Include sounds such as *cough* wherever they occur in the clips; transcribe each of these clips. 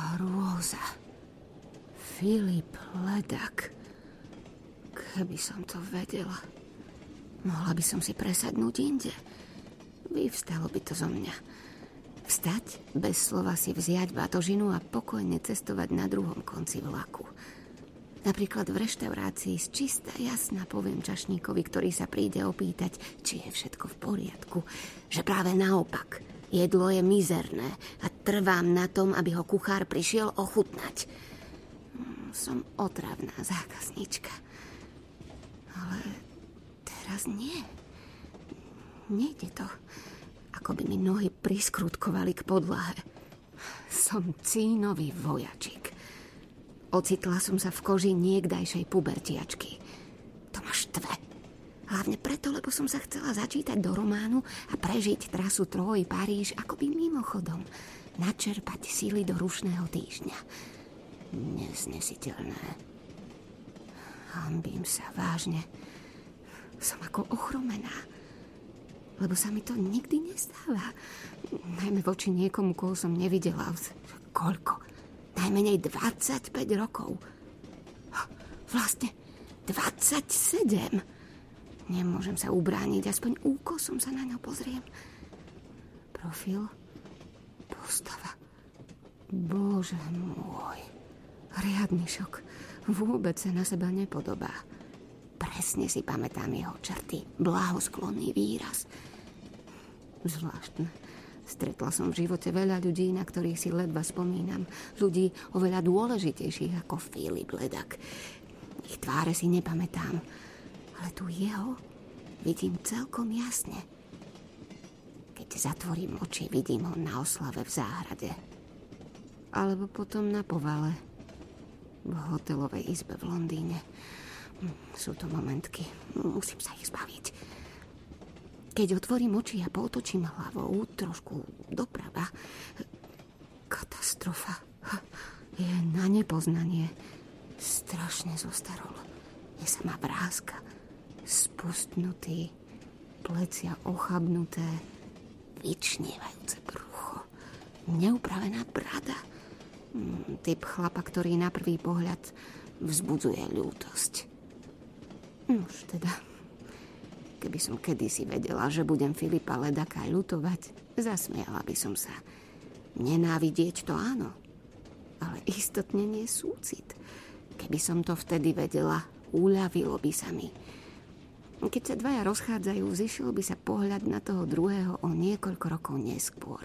Hrôza. Filip Ledak. Keby som to vedela. Mohla by som si presadnúť inde. Vyvstalo by to zo mňa. Vstať, bez slova si vziať batožinu a pokojne cestovať na druhom konci vlaku. Napríklad v reštaurácii z čistá jasná poviem čašníkovi, ktorý sa príde opýtať, či je všetko v poriadku, že práve naopak, jedlo je mizerné a trvám na tom, aby ho kuchár prišiel ochutnať. Mm, som otravná zákaznička. Ale teraz nie. Nejde to. Ako by mi nohy priskrutkovali k podlahe. Som cínový vojačik. Ocitla som sa v koži niekdajšej pubertiačky. To ma štve. Hlavne preto, lebo som sa chcela začítať do románu a prežiť trasu Troj Paríž akoby mimochodom. Načerpať síly do rušného týždňa. Neznesiteľné. Hambím sa vážne. Som ako ochromená. Lebo sa mi to nikdy nestáva. Najmä voči niekomu, koho som nevidela. Koľko? najmenej 25 rokov. Vlastne 27. Nemôžem sa ubrániť, aspoň úkosom sa na ňo pozriem. Profil, postava. Bože môj, riadny šok. Vôbec sa na seba nepodobá. Presne si pamätám jeho črty, blahosklonný výraz. Zvláštne Stretla som v živote veľa ľudí, na ktorých si ledva spomínam. Ľudí oveľa dôležitejších ako Filip Ledak. Ich tváre si nepamätám. Ale tu jeho vidím celkom jasne. Keď zatvorím oči, vidím ho na oslave v záhrade. Alebo potom na povale. V hotelovej izbe v Londýne. Sú to momentky. Musím sa ich zbaviť. Keď otvorím oči a potočím hlavou trošku doprava, katastrofa. Je na nepoznanie. Strašne zostarol. Je sa ma vrázka. Spustnutý, plecia ochabnuté, vyčnievajúce brucho, neupravená brada. Mm, typ chlapa, ktorý na prvý pohľad vzbudzuje ľútosť. Už teda Keby som kedysi vedela, že budem Filipa Ledaka ľutovať, zasmiala by som sa. Nenávidieť to áno, ale istotne nie súcit. Keby som to vtedy vedela, uľavilo by sa mi. Keď sa dvaja rozchádzajú, zišiel by sa pohľad na toho druhého o niekoľko rokov neskôr.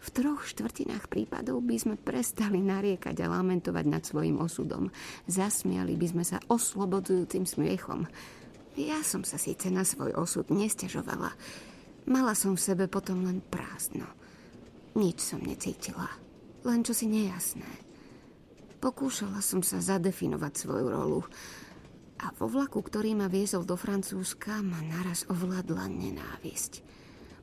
V troch štvrtinách prípadov by sme prestali nariekať a lamentovať nad svojim osudom. Zasmiali by sme sa oslobodzujúcim smiechom. Ja som sa síce na svoj osud nestiažovala. Mala som v sebe potom len prázdno. Nič som necítila. Len čo si nejasné. Pokúšala som sa zadefinovať svoju rolu. A vo vlaku, ktorý ma viezol do Francúzska, ma naraz ovládla nenávisť.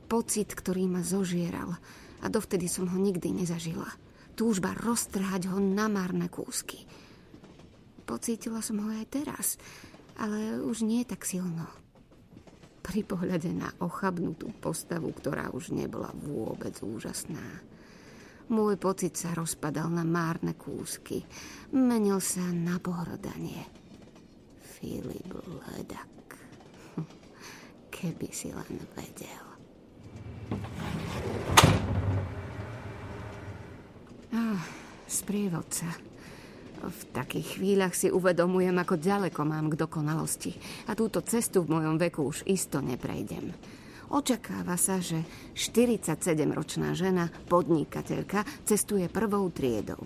Pocit, ktorý ma zožieral a dovtedy som ho nikdy nezažila. Túžba roztrhať ho na márne kúsky. Pocítila som ho aj teraz – ale už nie tak silno. Pri pohľade na ochabnutú postavu, ktorá už nebola vôbec úžasná. Môj pocit sa rozpadal na márne kúsky. Menil sa na pohrdanie. Filip Ledak. *laughs* Keby si len vedel. Ah, sprievodca. V takých chvíľach si uvedomujem, ako ďaleko mám k dokonalosti. A túto cestu v mojom veku už isto neprejdem. Očakáva sa, že 47-ročná žena, podnikateľka, cestuje prvou triedou.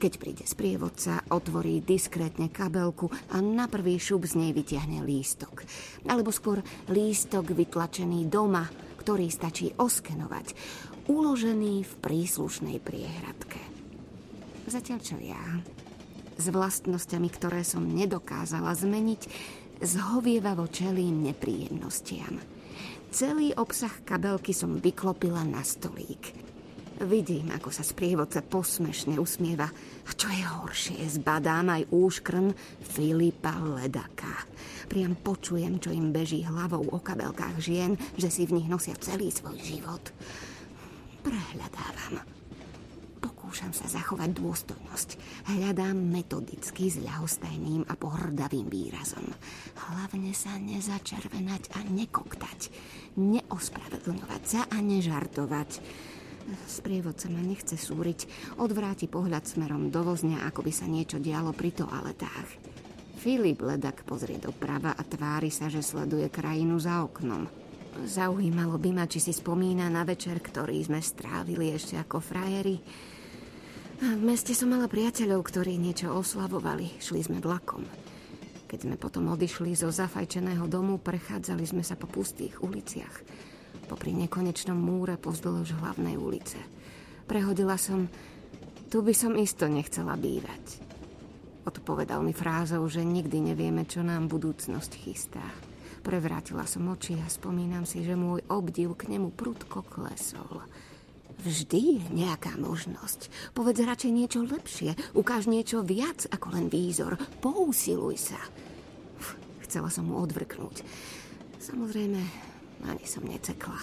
Keď príde sprievodca, otvorí diskrétne kabelku a na prvý šup z nej vytiahne lístok. Alebo skôr lístok vytlačený doma, ktorý stačí oskenovať, uložený v príslušnej priehradke. Zatiaľ čo ja s vlastnosťami, ktoré som nedokázala zmeniť, zhovievavo čelím nepríjemnostiam. Celý obsah kabelky som vyklopila na stolík. Vidím, ako sa sprievodca posmešne usmieva. A čo je horšie, zbadám aj úškrn Filipa Ledaka. Priam počujem, čo im beží hlavou o kabelkách žien, že si v nich nosia celý svoj život. Prehľadávam Pokúšam sa zachovať dôstojnosť. Hľadám metodicky s ľahostajným a pohrdavým výrazom. Hlavne sa nezačervenať a nekoktať. Neospravedlňovať sa a nežartovať. Sprievodca ma nechce súriť, odvráti pohľad smerom do vozňa, ako by sa niečo dialo pri toaletách. Filip Ledak pozrie doprava a tvári sa, že sleduje krajinu za oknom. Zaujímalo by ma, či si spomína na večer, ktorý sme strávili ešte ako frajeri. V meste som mala priateľov, ktorí niečo oslavovali. Šli sme vlakom. Keď sme potom odišli zo zafajčeného domu, prechádzali sme sa po pustých uliciach. Popri nekonečnom múre povzdĺž hlavnej ulice. Prehodila som, tu by som isto nechcela bývať. Odpovedal mi frázou, že nikdy nevieme, čo nám budúcnosť chystá. Prevrátila som oči a spomínam si, že môj obdiv k nemu prudko klesol. Vždy je nejaká možnosť. Povedz radšej niečo lepšie. Ukáž niečo viac ako len výzor. Pousiluj sa. Chcela som mu odvrknúť. Samozrejme, ani som necekla.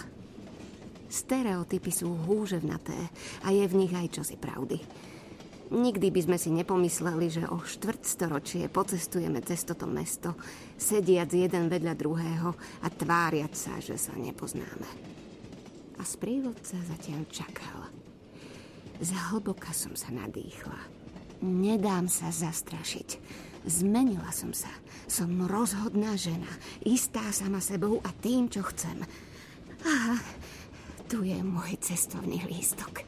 Stereotypy sú húževnaté a je v nich aj čosi pravdy. Nikdy by sme si nepomysleli, že o štvrtstoročie pocestujeme cez toto mesto, sediac jeden vedľa druhého a tváriať sa, že sa nepoznáme. A sprievodca zatiaľ čakal. Zhlboka som sa nadýchla. Nedám sa zastrašiť. Zmenila som sa. Som rozhodná žena, istá sama sebou a tým, čo chcem. Aha, tu je môj cestovný lístok.